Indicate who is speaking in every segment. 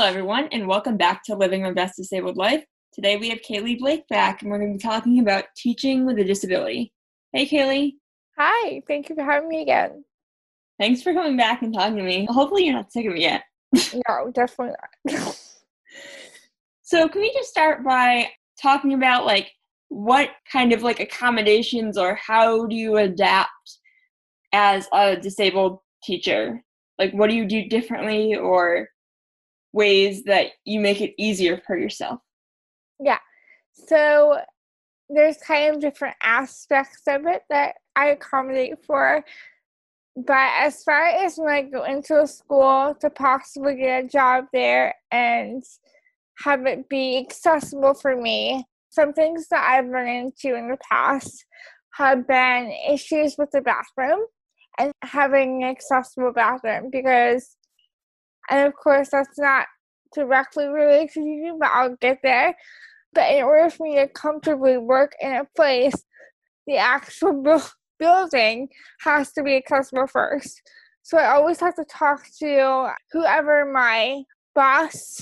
Speaker 1: Hello, everyone, and welcome back to Living My Best Disabled Life. Today we have Kaylee Blake back, and we're going to be talking about teaching with a disability. Hey, Kaylee.
Speaker 2: Hi, thank you for having me again.
Speaker 1: Thanks for coming back and talking to me. Hopefully, you're not sick of me yet.
Speaker 2: no, definitely not.
Speaker 1: so, can we just start by talking about like what kind of like accommodations or how do you adapt as a disabled teacher? Like, what do you do differently or ways that you make it easier for yourself?
Speaker 2: Yeah. So there's kind of different aspects of it that I accommodate for. But as far as when I go into a school to possibly get a job there and have it be accessible for me, some things that I've run into in the past have been issues with the bathroom and having an accessible bathroom because and of course, that's not directly related to you, but I'll get there. But in order for me to comfortably work in a place, the actual bu- building has to be accessible first. So I always have to talk to whoever my boss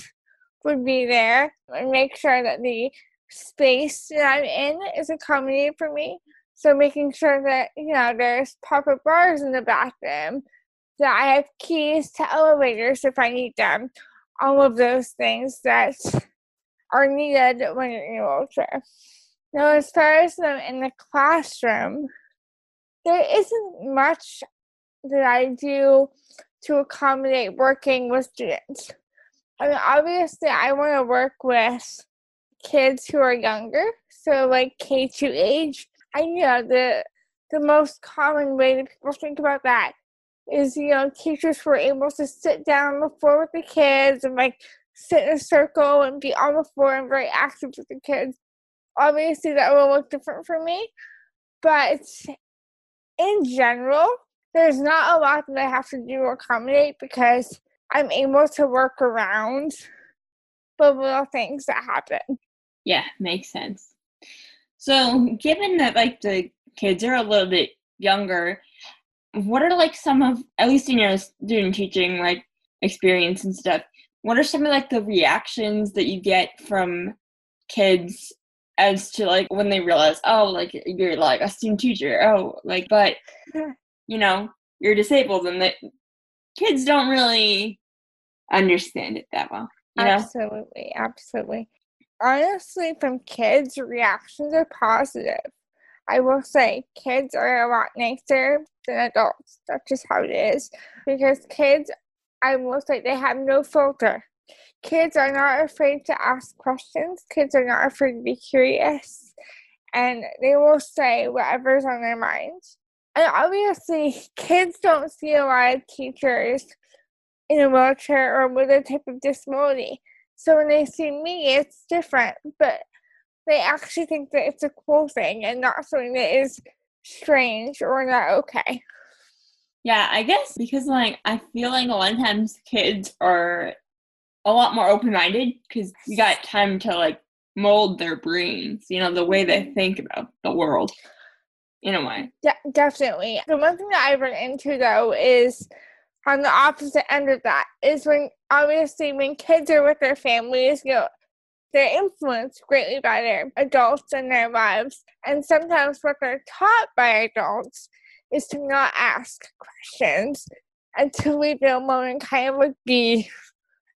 Speaker 2: would be there and make sure that the space that I'm in is accommodated for me. So making sure that, you know, there's proper bars in the bathroom, that I have keys to elevators if I need them. All of those things that are needed when you're in a wheelchair. Now, as far as them in the classroom, there isn't much that I do to accommodate working with students. I mean, obviously, I want to work with kids who are younger, so like K two age. I know the the most common way that people think about that is you know teachers were able to sit down on the floor with the kids and like sit in a circle and be on the floor and very active with the kids. Obviously, that will look different for me, but in general, there's not a lot that I have to do to accommodate because I'm able to work around the little things that happen.
Speaker 1: Yeah, makes sense. So, given that like the kids are a little bit younger, what are like some of at least in your student teaching like experience and stuff what are some of like the reactions that you get from kids as to like when they realize oh like you're like a student teacher oh like but you know you're disabled and that kids don't really understand it that well
Speaker 2: absolutely know? absolutely. Honestly from kids reactions are positive I will say kids are a lot nicer than adults. That's just how it is. Because kids, I will say, they have no filter. Kids are not afraid to ask questions. Kids are not afraid to be curious. And they will say whatever's on their minds. And obviously, kids don't see a lot of teachers in a wheelchair or with a type of disability. So when they see me, it's different. But they actually think that it's a cool thing and not something that is strange or not okay.
Speaker 1: Yeah, I guess because like I feel like a lot of times kids are a lot more open minded because you got time to like mold their brains, you know, the way they mm-hmm. think about the world in a way.
Speaker 2: De- definitely. The one thing that I run into though is on the opposite end of that is when obviously when kids are with their families, you know, they're influenced greatly by their adults and their lives. And sometimes what they're taught by adults is to not ask questions and kind of like be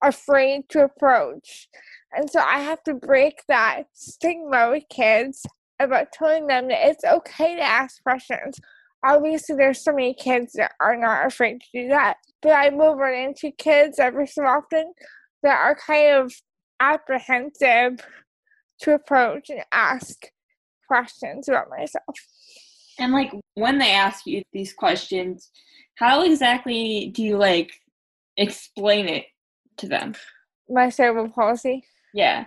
Speaker 2: afraid to approach. And so I have to break that stigma with kids about telling them that it's okay to ask questions. Obviously, there's so many kids that are not afraid to do that, but I will run into kids every so often that are kind of apprehensive to approach and ask questions about myself.
Speaker 1: And like when they ask you these questions, how exactly do you like explain it to them?
Speaker 2: My cerebral palsy.
Speaker 1: Yeah.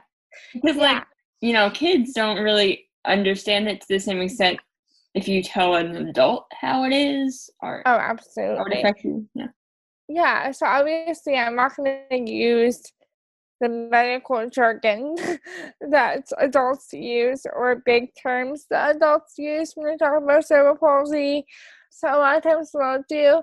Speaker 1: Because yeah. like, you know, kids don't really understand it to the same extent if you tell an adult how it is or
Speaker 2: Oh absolutely. Or affect you. Yeah. Yeah. So obviously I'm not gonna use the medical jargon that adults use or big terms that adults use when they talk about cerebral palsy. So a lot of times what I'll do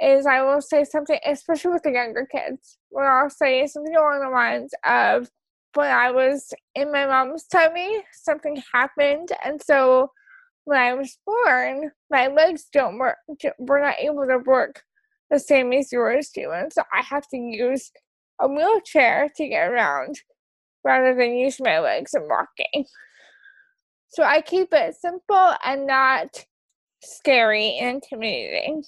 Speaker 2: is I will say something, especially with the younger kids, where I'll say something along the lines of, when I was in my mom's tummy, something happened, and so when I was born, my legs don't work, were not able to work the same as yours do, and so I have to use a wheelchair to get around rather than use my legs and walking. So I keep it simple and not scary and intimidating.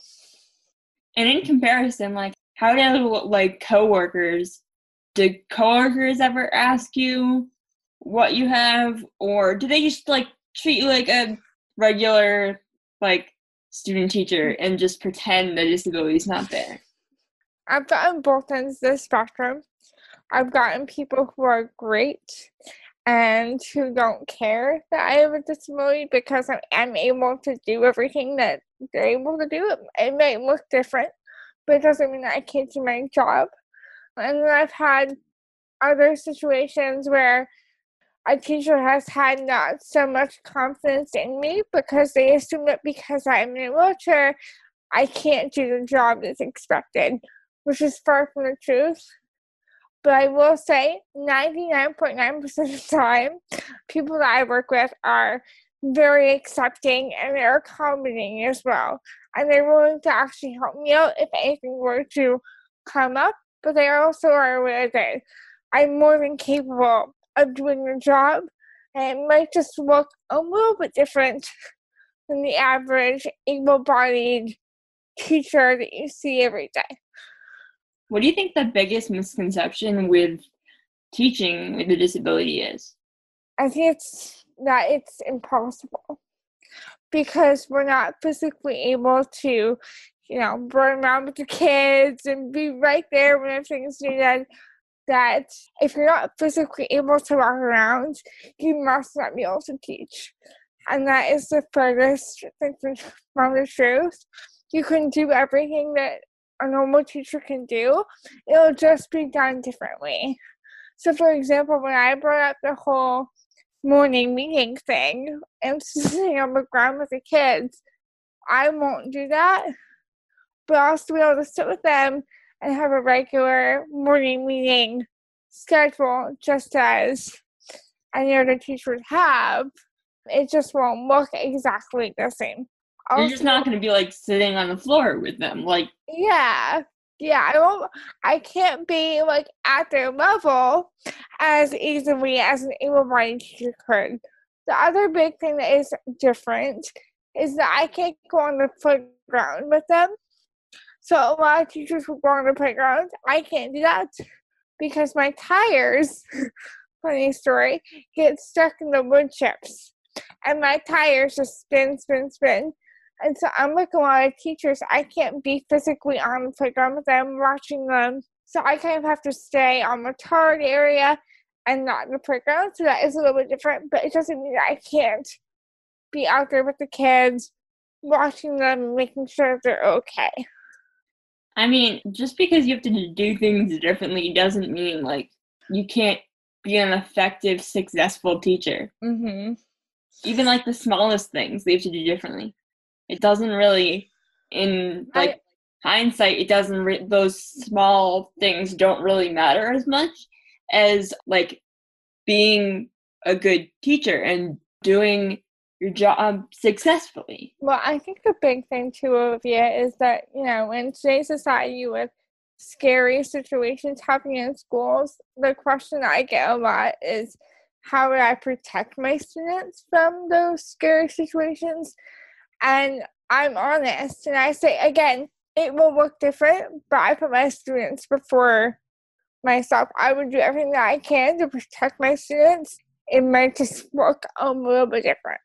Speaker 1: And in comparison, like how do like coworkers do coworkers ever ask you what you have or do they just like treat you like a regular like student teacher and just pretend the disability is not there?
Speaker 2: I've gotten both ends of the spectrum. I've gotten people who are great and who don't care that I have a disability because I'm able to do everything that they're able to do. It might look different, but it doesn't mean that I can't do my job. And then I've had other situations where a teacher has had not so much confidence in me because they assume that because I'm in a wheelchair, I can't do the job that's expected, which is far from the truth. But I will say 99.9% of the time, people that I work with are very accepting and they're accommodating as well. And they're willing to actually help me out if anything were to come up. But they also are aware that I'm more than capable of doing the job. And it might just look a little bit different than the average able bodied teacher that you see every day.
Speaker 1: What do you think the biggest misconception with teaching with a disability is?
Speaker 2: I think it's that it's impossible because we're not physically able to, you know, run around with the kids and be right there when everything's needed. That if you're not physically able to walk around, you must not be able to teach. And that is the furthest thing from the truth. You can do everything that a normal teacher can do, it'll just be done differently. So, for example, when I brought up the whole morning meeting thing and sitting on the ground with the kids, I won't do that, but I'll still be able to sit with them and have a regular morning meeting schedule just as any other teachers have. It just won't look exactly the same.
Speaker 1: You're just not going to be like sitting on the floor with them, like
Speaker 2: yeah, yeah. I won't. I can't be like at their level as easily as an able-bodied teacher could. The other big thing that is different is that I can't go on the playground with them. So a lot of teachers will go on the playground. I can't do that because my tires, funny story, get stuck in the wood chips. And my tires just spin, spin, spin. And so I'm like a lot of teachers, I can't be physically on the playground with them, watching them. So I kind of have to stay on the target area and not in the playground. So that is a little bit different, but it doesn't mean that I can't be out there with the kids, watching them, making sure they're okay.
Speaker 1: I mean, just because you have to do things differently doesn't mean like you can't be an effective, successful teacher.
Speaker 2: Mm-hmm.
Speaker 1: Even like the smallest things, they have to do differently it doesn't really in like I, hindsight it doesn't re- those small things don't really matter as much as like being a good teacher and doing your job successfully.
Speaker 2: Well, I think the big thing too, Olivia, is that, you know, in today's society with scary situations happening in schools, the question I get a lot is how would I protect my students from those scary situations? And I'm honest and I say again, it will look different, but I put my students before myself. I would do everything that I can to protect my students. It might just look a little bit different.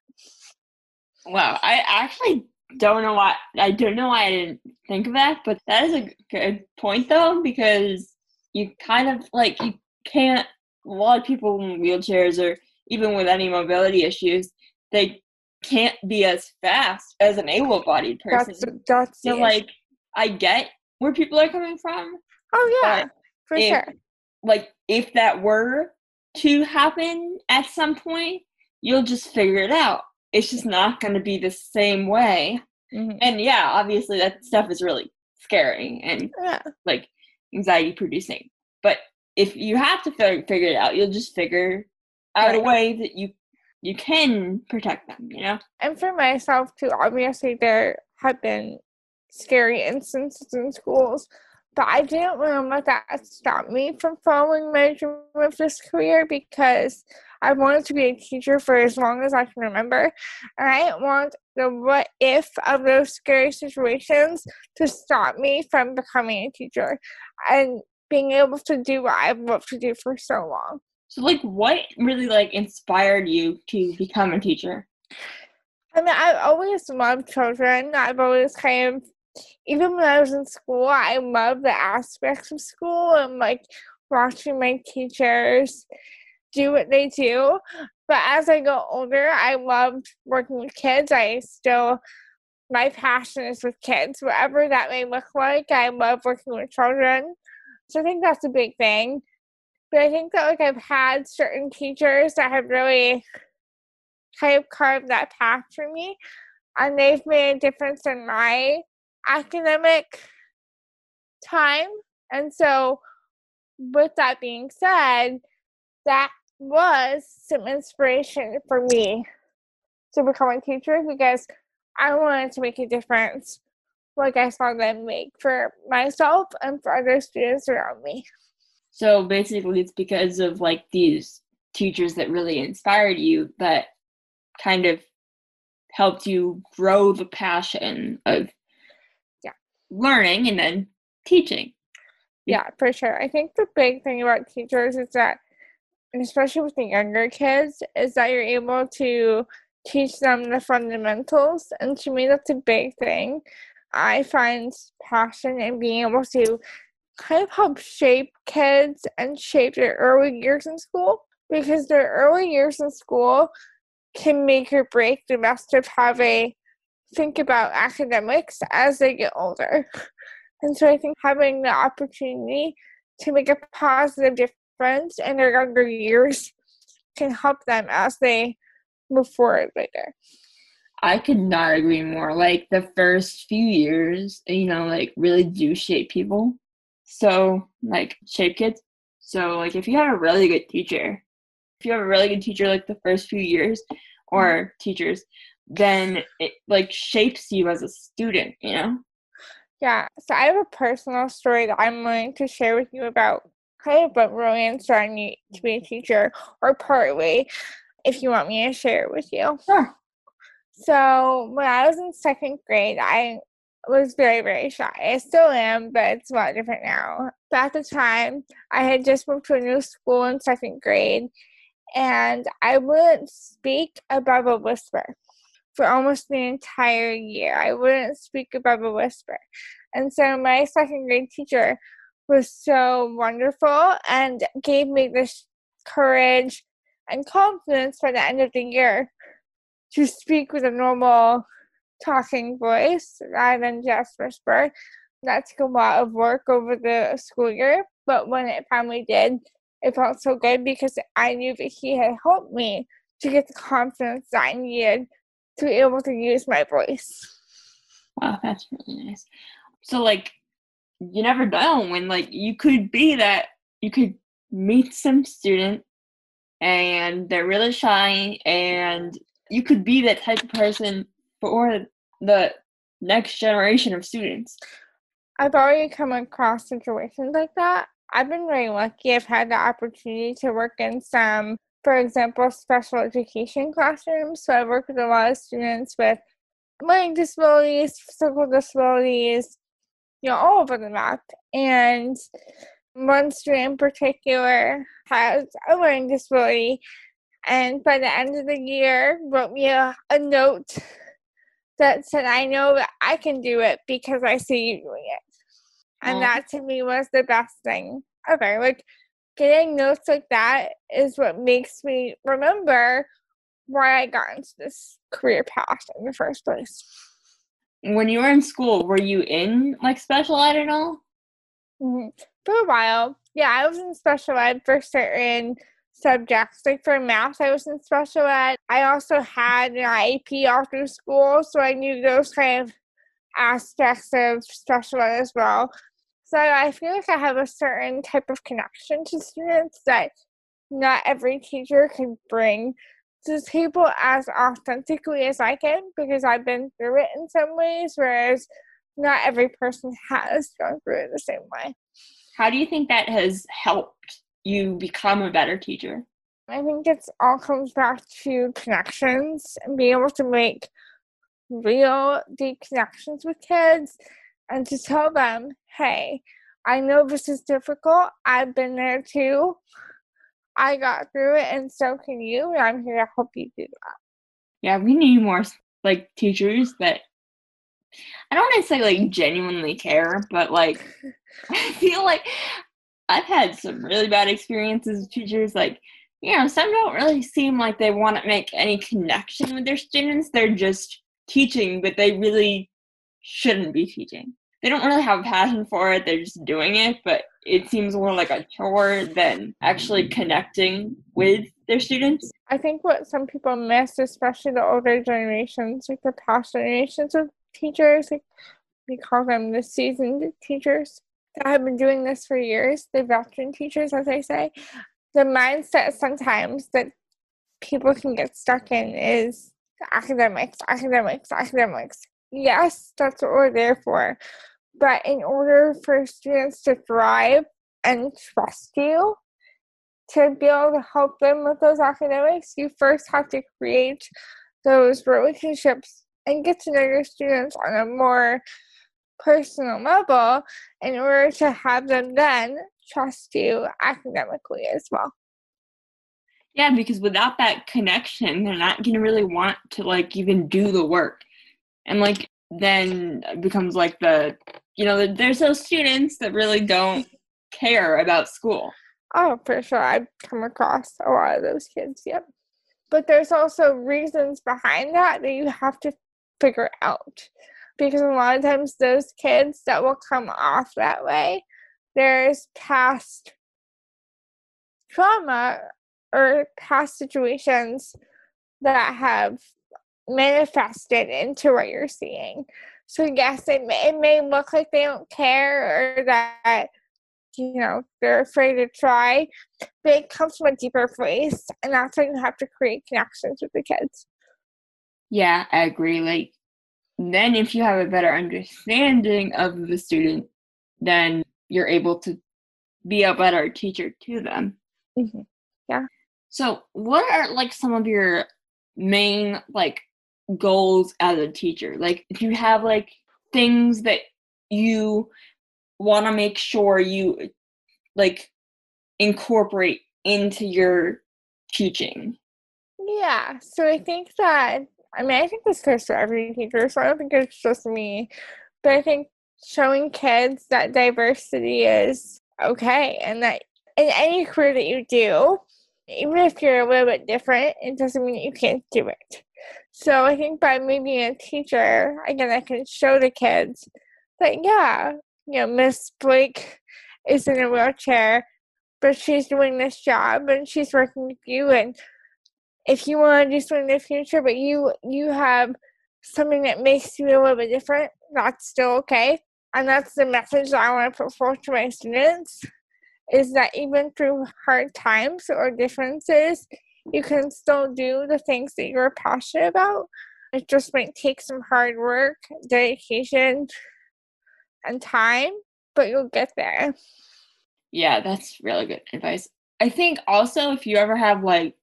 Speaker 1: Wow, I actually don't know why I don't know why I didn't think of that, but that is a good point though, because you kind of like you can't a lot of people in wheelchairs or even with any mobility issues, they can't be as fast as an able-bodied person.
Speaker 2: That's, that's
Speaker 1: so like I get where people are coming from.
Speaker 2: Oh yeah, for if, sure.
Speaker 1: Like if that were to happen at some point, you'll just figure it out. It's just not going to be the same way. Mm-hmm. And yeah, obviously that stuff is really scary and
Speaker 2: Yeah.
Speaker 1: like anxiety producing. But if you have to fi- figure it out, you'll just figure out a way that you you can protect them. You know.
Speaker 2: And for myself too, obviously there have been scary instances in schools, but I didn't to let that stop me from following my dream of this career because I wanted to be a teacher for as long as I can remember. And I didn't want the what if of those scary situations to stop me from becoming a teacher and being able to do what I've loved to do for so long.
Speaker 1: So like, what really like inspired you to become a teacher?
Speaker 2: I mean, I've always loved children. I've always kind of, even when I was in school, I loved the aspects of school and like watching my teachers do what they do. But as I got older, I loved working with kids. I still, my passion is with kids, whatever that may look like. I love working with children. So I think that's a big thing. But I think that like I've had certain teachers that have really kind of carved that path for me and they've made a difference in my academic time. And so, with that being said, that was some inspiration for me to become a teacher because I wanted to make a difference, like I saw them make for myself and for other students around me.
Speaker 1: So basically, it's because of like these teachers that really inspired you that kind of helped you grow the passion of
Speaker 2: Yeah.
Speaker 1: learning and then teaching.
Speaker 2: Yeah, for sure. I think the big thing about teachers is that, and especially with the younger kids, is that you're able to teach them the fundamentals. And to me, that's a big thing. I find passion in being able to kind of help shape kids and shape their early years in school because their early years in school can make or break the rest of how they think about academics as they get older. And so I think having the opportunity to make a positive difference in their younger years can help them as they move forward later.
Speaker 1: I could not agree more. Like the first few years, you know, like really do shape people. So, like, shape kids. So, like, if you have a really good teacher, if you have a really good teacher, like the first few years, mm-hmm. or teachers, then it like shapes you as a student, you know?
Speaker 2: Yeah, so I have a personal story that I'm willing to share with you about kind of what really inspired me to be a teacher, or partly, if you want me to share it with you.
Speaker 1: Sure.
Speaker 2: So when I was in second grade, I was very, very shy. I still am, but it's a lot different now. But at the time, I had just moved to a new school in second grade, and I wouldn't speak above a whisper for almost the entire year. I wouldn't speak above a whisper. And so my second grade teacher was so wonderful and gave me this courage and confidence by the end of the year to speak with a normal talking voice rather than just whisper. That took a lot of work over the school year, but when it finally did, it felt so good because I knew that he had helped me to get the confidence that I needed to be able to use my voice.
Speaker 1: Wow, that's really nice. So, like, you never know when, like, you could be that, you could meet some student and they're really shy, and you could be that type of person for the next generation of students.
Speaker 2: I've already come across situations like that. I've been very lucky. I've had the opportunity to work in some, for example, special education classrooms. So I work with a lot of students with learning disabilities, physical disabilities, you know, all over the map. And one student in particular has a learning disability. And by the end of the year, wrote me a, a note that said, I know that I can do it because I see you doing it. And that to me was the best thing ever. Like getting notes like that is what makes me remember why I got into this career path in the first place.
Speaker 1: When you were in school, were you in like special ed at all?
Speaker 2: Mhm. For a while, yeah, I was in special ed for certain subjects. Like for math, I was in special ed. I also had an IEP through school, so I knew those kind of aspects of special ed as well. So I feel like I have a certain type of connection to students that not every teacher can bring to the table as authentically as I can because I've been through it in some ways, whereas not every person has gone through it the same way.
Speaker 1: How do you think that has helped you become a better teacher?
Speaker 2: I think it's all comes back to connections and being able to make real deep connections with kids and to tell them, hey, I know this is difficult. I've been there too. I got through it and so can you, and I'm here to help you do that.
Speaker 1: Yeah, we need more like teachers that I don't want to say like genuinely care, but like I feel like I've had some really bad experiences with teachers. Like, you know, some don't really seem like they want to make any connection with their students. They're just teaching, but they really shouldn't be teaching. They don't really have a passion for it. They're just doing it, but it seems more like a chore than actually connecting with their students.
Speaker 2: I think what some people miss, especially the older generations, like the past generations of teachers, like we call them the seasoned teachers that have been doing this for years, the veteran teachers, as I say, the mindset sometimes that people can get stuck in is academics, academics, academics. Yes, that's what we're there for. But in order for students to thrive and trust you, to be able to help them with those academics, you first have to create those relationships and get to know your students on a more personal level in order to have them then trust you academically as well.
Speaker 1: Yeah, because without that connection, they're not going to really want to like even do the work. And like then it becomes like the you know, there's those students that really don't care about school.
Speaker 2: Oh, for sure. I've come across a lot of those kids, yep. But there's also reasons behind that that you have to figure out because a lot of times those kids that will come off that way, there's past trauma or past situations that have manifested into what you're seeing. So yes, it may, it may look like they don't care or that you know they're afraid to try, but it comes from a deeper place, and that's when you have to create connections with the kids.
Speaker 1: Yeah, I agree. Like then if you have a better understanding of the student, then you're able to be a better teacher to them.
Speaker 2: Mm-hmm. Yeah.
Speaker 1: So, what are like some of your main like goals as a teacher? Like, do you have like things that you want to make sure you like incorporate into your teaching?
Speaker 2: Yeah. So, I think that I mean, I think this goes for every teacher, so I don't think it's just me. But I think showing kids that diversity is okay and that in any career that you do, even if you're a little bit different, it doesn't mean you can't do it. So I think by me being a teacher, again, I can show the kids that, yeah, you know, Miss Blake is in a wheelchair, but she's doing this job and she's working with you and if you want to do something in the future, but you you have something that makes you a little bit different, that's still okay. And that's the message that I want to put forth to my students is that even through hard times or differences, you can still do the things that you're passionate about. It just might take some hard work, dedication, and time, but you'll get there.
Speaker 1: Yeah, that's really good advice. I think also if you ever have like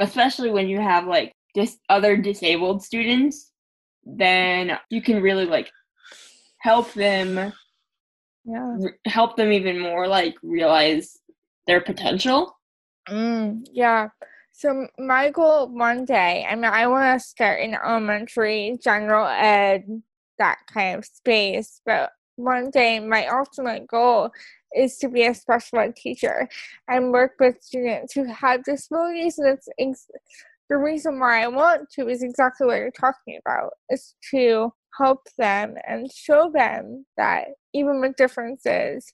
Speaker 1: especially when you have like dis- other disabled students, then you can really like help them
Speaker 2: yeah.
Speaker 1: re- help them even more like realize their potential.
Speaker 2: Mm, yeah. So my goal one day i mean i want to start in elementary general ed that kind of space but one day my ultimate goal is to be a special ed teacher and work with students who have disabilities. And it's ex- the reason why I want to is exactly what you're talking about is to help them and show them that even with differences,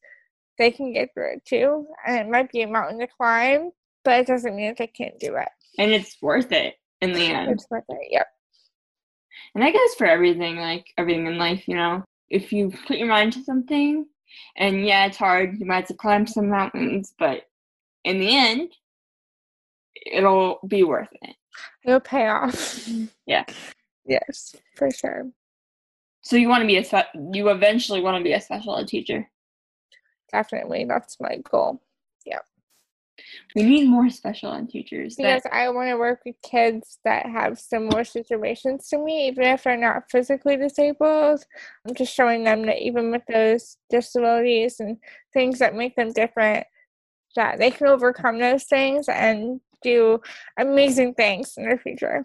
Speaker 2: they can get through it too. And it might be a mountain to climb, but it doesn't mean that they can't do it.
Speaker 1: And it's worth it in the end.
Speaker 2: It's worth it, yep.
Speaker 1: And I guess for everything, like everything in life, you know. If you put your mind to something, and yeah, it's hard, you might have to climb some mountains, but in the end, it'll be worth it.
Speaker 2: It'll pay off.
Speaker 1: Yeah.
Speaker 2: Yes, for sure.
Speaker 1: So you want to be a spe- you eventually want to be a special ed teacher.
Speaker 2: Definitely, that's my goal.
Speaker 1: We need more special ed teachers.
Speaker 2: Because
Speaker 1: That,
Speaker 2: I want to work with kids that have similar situations to me, even if they're not physically disabled. I'm just showing them that even with those disabilities and things that make them different, that they can overcome those things and do amazing things in their future.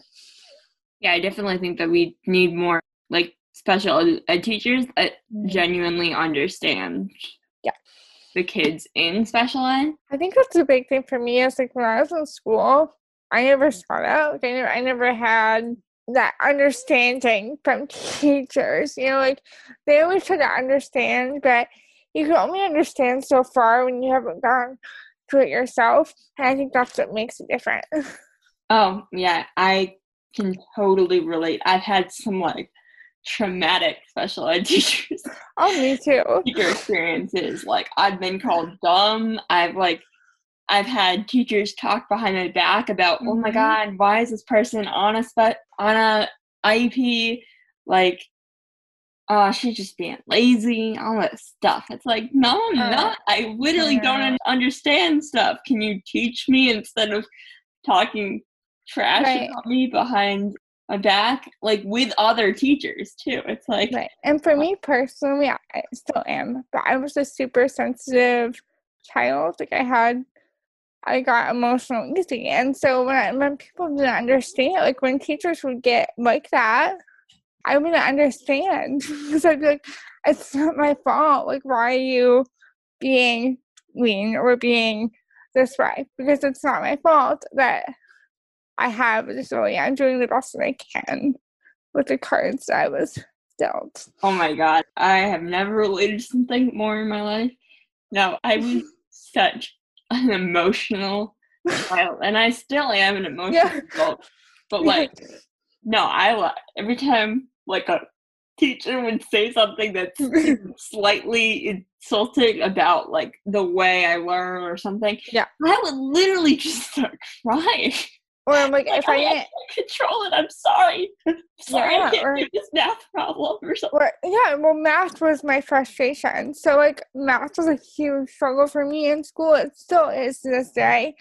Speaker 1: yeah, I definitely think that we need more like special ed- ed teachers that
Speaker 2: Mhm.
Speaker 1: genuinely understand
Speaker 2: Yeah.
Speaker 1: The kids in special ed.
Speaker 2: I think that's a big thing for me is like when I was in school, I never mm-hmm. saw that. Like I never, I never had that understanding from teachers. You know, like they always try to understand, but you can only understand so far when you haven't gone through it yourself. And I think that's what makes it different.
Speaker 1: Oh, yeah, I can totally relate. I've had some like traumatic special ed teachers
Speaker 2: oh, me too.
Speaker 1: teacher experiences. Like I've been called dumb. I've like I've had teachers talk behind my back about, oh my
Speaker 2: Mhm.
Speaker 1: god, why is this person on a spe- on a IEP? Like, uh, she's just being lazy, all that stuff. It's like, no, I'm
Speaker 2: Uh,
Speaker 1: not. I literally don't understand stuff. Can you teach me instead of talking trash
Speaker 2: Right.
Speaker 1: about me behind my back? Like with other teachers too. It's like,
Speaker 2: Right. And for me personally, I still am, but I was a super sensitive child. Like I had, I got emotional easy. And so when, I, when people didn't understand, like when teachers would get like that, I wouldn't understand because I'd be like, it's not my fault. Like, why are you being mean or being this way? Because it's not my fault that I have a disability. I'm doing the best that I can with the cards I was dealt.
Speaker 1: Oh my god, I have never related to something more in my life. No, I was such an emotional child, and I still am an emotional
Speaker 2: Yeah.
Speaker 1: adult. But like, no, I every time like a teacher would say something that's slightly insulting about like the way I learn or something,
Speaker 2: Yeah.
Speaker 1: I would literally just start crying.
Speaker 2: Or I'm like,
Speaker 1: Like,
Speaker 2: if I
Speaker 1: I can't control it. I'm sorry. sorry,
Speaker 2: Yeah,
Speaker 1: I can't
Speaker 2: or-
Speaker 1: do this math problem or something.
Speaker 2: or yeah, well, math was my frustration. So like, math was a huge struggle for me in school. It still is to this day.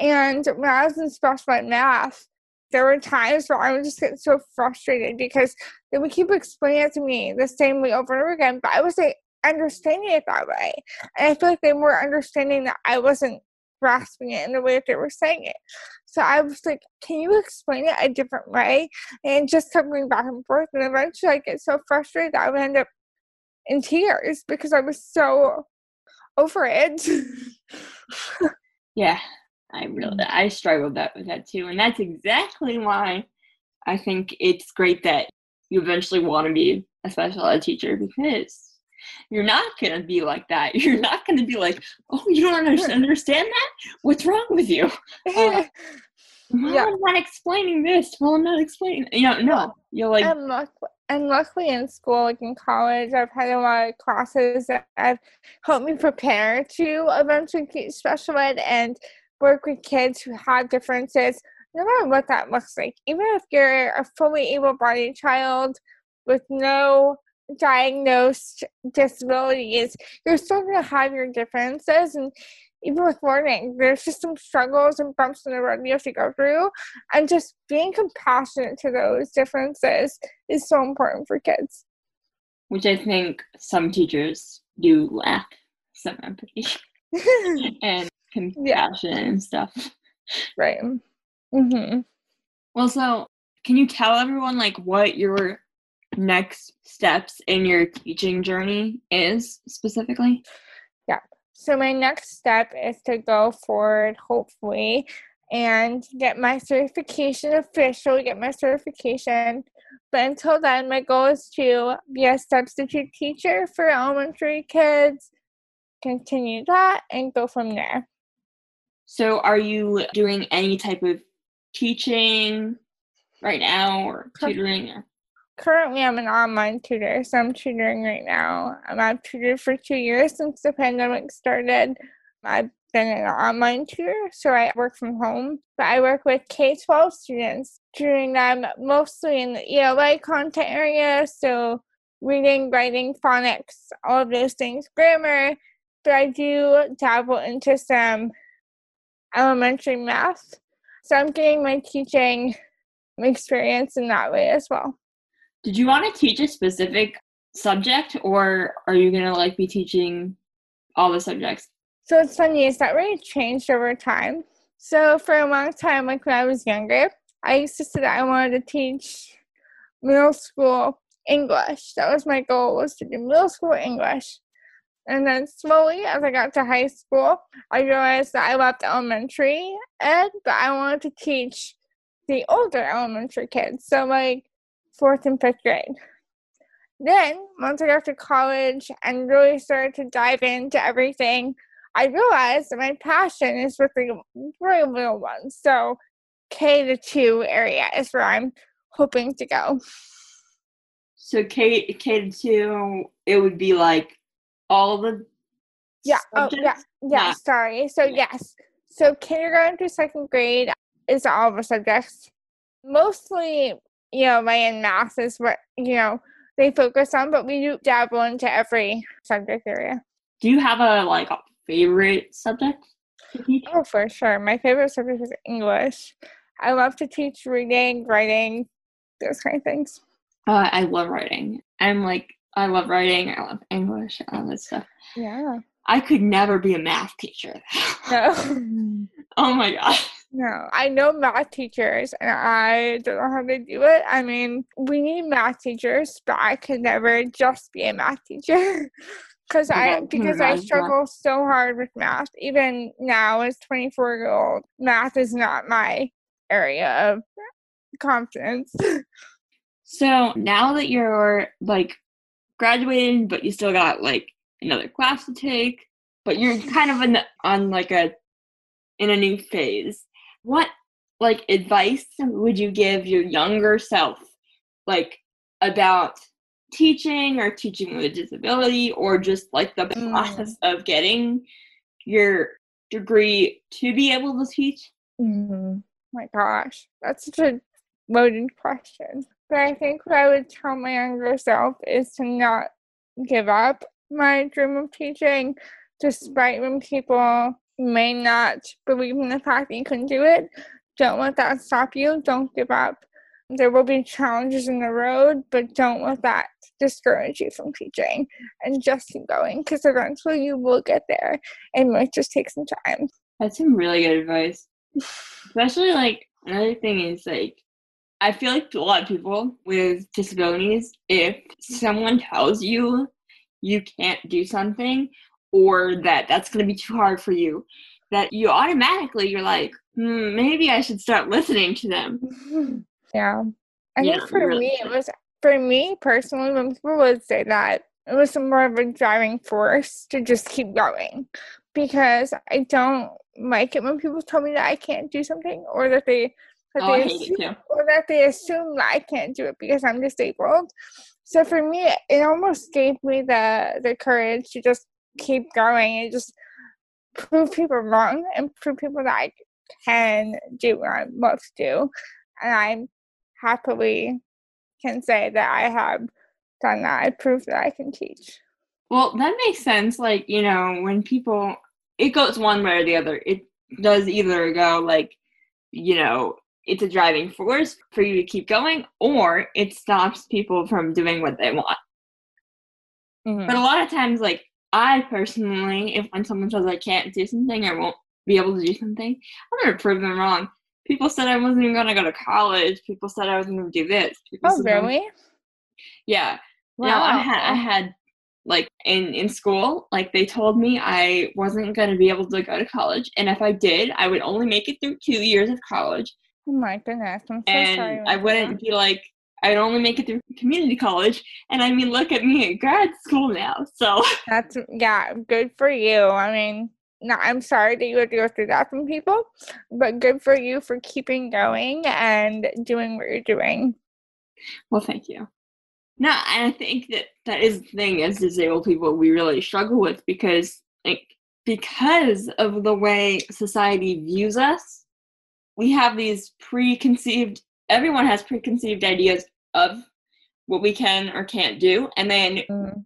Speaker 2: And when I was in special ed math, there were times where I would just get so frustrated because they would keep explaining it to me the same way over and over again, but I wasn't understanding it that way. And I feel like they were understanding that I wasn't grasping it in the way that they were saying it. So I was like, can you explain it a different way? And just kept going back and forth. And eventually I get so frustrated that I would end up in tears because I was so over it.
Speaker 1: Yeah, I really
Speaker 2: Mm.
Speaker 1: I struggled that with that too, and that's exactly why I think it's great that you eventually want to be a special ed teacher because you're not gonna be like that. You're not gonna be like, oh, you don't under- understand that? What's wrong with you? Uh, Well,
Speaker 2: Yeah.
Speaker 1: I'm not explaining this. Well, I'm not explaining. You know, no. You're like,
Speaker 2: and, luck- and luckily in school, like in college, I've had a lot of classes that have helped me prepare to eventually teach special ed and work with kids who have differences, no matter what that looks like. Even if you're a fully able bodied child with no diagnosed disabilities, you're still going to have your differences. And even with learning, there's just some struggles and bumps in the road you have to go through. And just being compassionate to those differences is so important for kids.
Speaker 1: which I think some teachers do lack some empathy and compassion and stuff.
Speaker 2: right. Mm-hmm.
Speaker 1: Well, so can you tell everyone like what your next steps in your teaching journey is specifically? Yeah.
Speaker 2: So my next step is to go forward, hopefully, and get my certification official, get my certification. But until then, my goal is to be a substitute teacher for elementary kids, continue that, and go from there.
Speaker 1: So, are you doing any type of teaching right now or tutoring? Or,
Speaker 2: currently I'm an online tutor, so I'm tutoring right now. Um, I've tutored for two years since the pandemic started. I've been an online tutor, so I work from home. But I work with K 12 students, tutoring them mostly in the ELA content area, so reading, writing, phonics, all of those things, grammar. But I do dabble into some elementary math. So I'm getting my teaching experience in that way as well.
Speaker 1: Did you want to teach a specific subject or are you going to like be teaching all the subjects?
Speaker 2: So it's funny, is that really changed over time? So for a long time, like when I was younger, I used to say that I wanted to teach middle school English. That was my goal was to do middle school English. And then slowly, as I got to high school, I realized that I loved elementary ed, but I wanted to teach the older elementary kids. So like fourth and fifth grade. Then, once I got to college and really started to dive into everything, I realized that my passion is with the very little ones. So, K to two area is where I'm hoping to go.
Speaker 1: So K K to two, it would be like all the
Speaker 2: yeah subjects? oh yeah yeah, yeah. sorry so yeah. yes so kindergarten to second grade is all the subjects mostly you know, my in math is what, you know, they focus on, but we do dabble into every subject area.
Speaker 1: Do you have a like a favorite subject
Speaker 2: Oh, for sure. My favorite subject is English. I love to teach reading, writing, those kind of things.
Speaker 1: Uh, I love writing. I'm like, I love writing. I love English. All that stuff.
Speaker 2: Yeah.
Speaker 1: I could never be a math teacher. No. oh my god.
Speaker 2: No, I know math teachers and I don't know how to do it. I mean, we need math teachers, but I could never just be a math teacher. Cause I because I struggle so hard with math. Even now as twenty four year old, math is not my area of confidence.
Speaker 1: So now that you're like graduated, but you still got like another class to take, but you're kind of in the, on like a in a new phase what like advice would you give your younger self like about teaching or teaching with a disability or just like the mm. process of getting your degree to be able to teach
Speaker 2: mm-hmm. my gosh that's such a loaded question but i think what i would tell my younger self is to not give up my dream of teaching despite when people may not believe in the fact that you can do it, don't let that stop you. Don't give up. There will be challenges in the road, but don't let that discourage you from teaching and just keep going because eventually you will get there. It might just take some time.
Speaker 1: That's some really good advice. Especially like another thing is like I feel like a lot of people with disabilities, if someone tells you you can't do something or that that's going to be too hard for you that you automatically you're like hmm, maybe i should start listening to them.
Speaker 2: Yeah. I yeah, think for really. me it was for me personally when people would say that it was more of a driving force to just keep going because i don't like it when people tell me that i can't do something or that they that oh, they assume, or that they assume that i can't do it because i'm disabled. So for me it almost gave me the the courage to just keep going and just prove people wrong and prove people that I can do what I must do. And I happily can say that I have done that. I proved that I can teach.
Speaker 1: Well, that makes sense. Like, you know, when people, it goes one way or the other. It does either go like, you know, it's a driving force for you to keep going, or it stops people from doing what they want. Mm-hmm. But a lot of times, like, I personally, if when someone says I can't do something or won't be able to do something, I'm gonna prove them wrong. People said I wasn't even gonna go to college. People said I wasn't gonna do this. People
Speaker 2: oh, really?
Speaker 1: Yeah. Wow. Now I had I had like in in school, like they told me I wasn't gonna be able to go to college, and if I did, I would only make it through two years of college.
Speaker 2: Oh my goodness! I'm
Speaker 1: so and
Speaker 2: sorry.
Speaker 1: I wouldn't that. be like I'd only make it through community college. And I mean, look at me at grad school now. So
Speaker 2: that's, yeah, good for you. I mean, no, I'm sorry that you had to go through that from people, but good for you for keeping going and doing what you're doing.
Speaker 1: Well, thank you. No, and I think that that is the thing as disabled people we really struggle with because like because of the way society views us, we have these preconceived everyone has preconceived ideas of what we can or can't do and then
Speaker 2: Mm.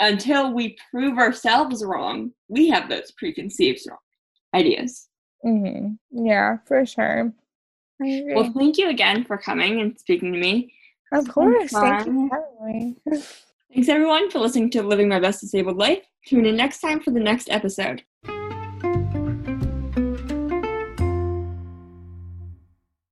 Speaker 1: until we prove ourselves wrong, we have those preconceived wrong ideas.
Speaker 2: hmm Yeah, for sure.
Speaker 1: Well, thank you again for coming and speaking to me.
Speaker 2: of course. Thank you for having me.
Speaker 1: Thanks everyone for listening to Living My Best Disabled Life. Tune in next time for the next episode.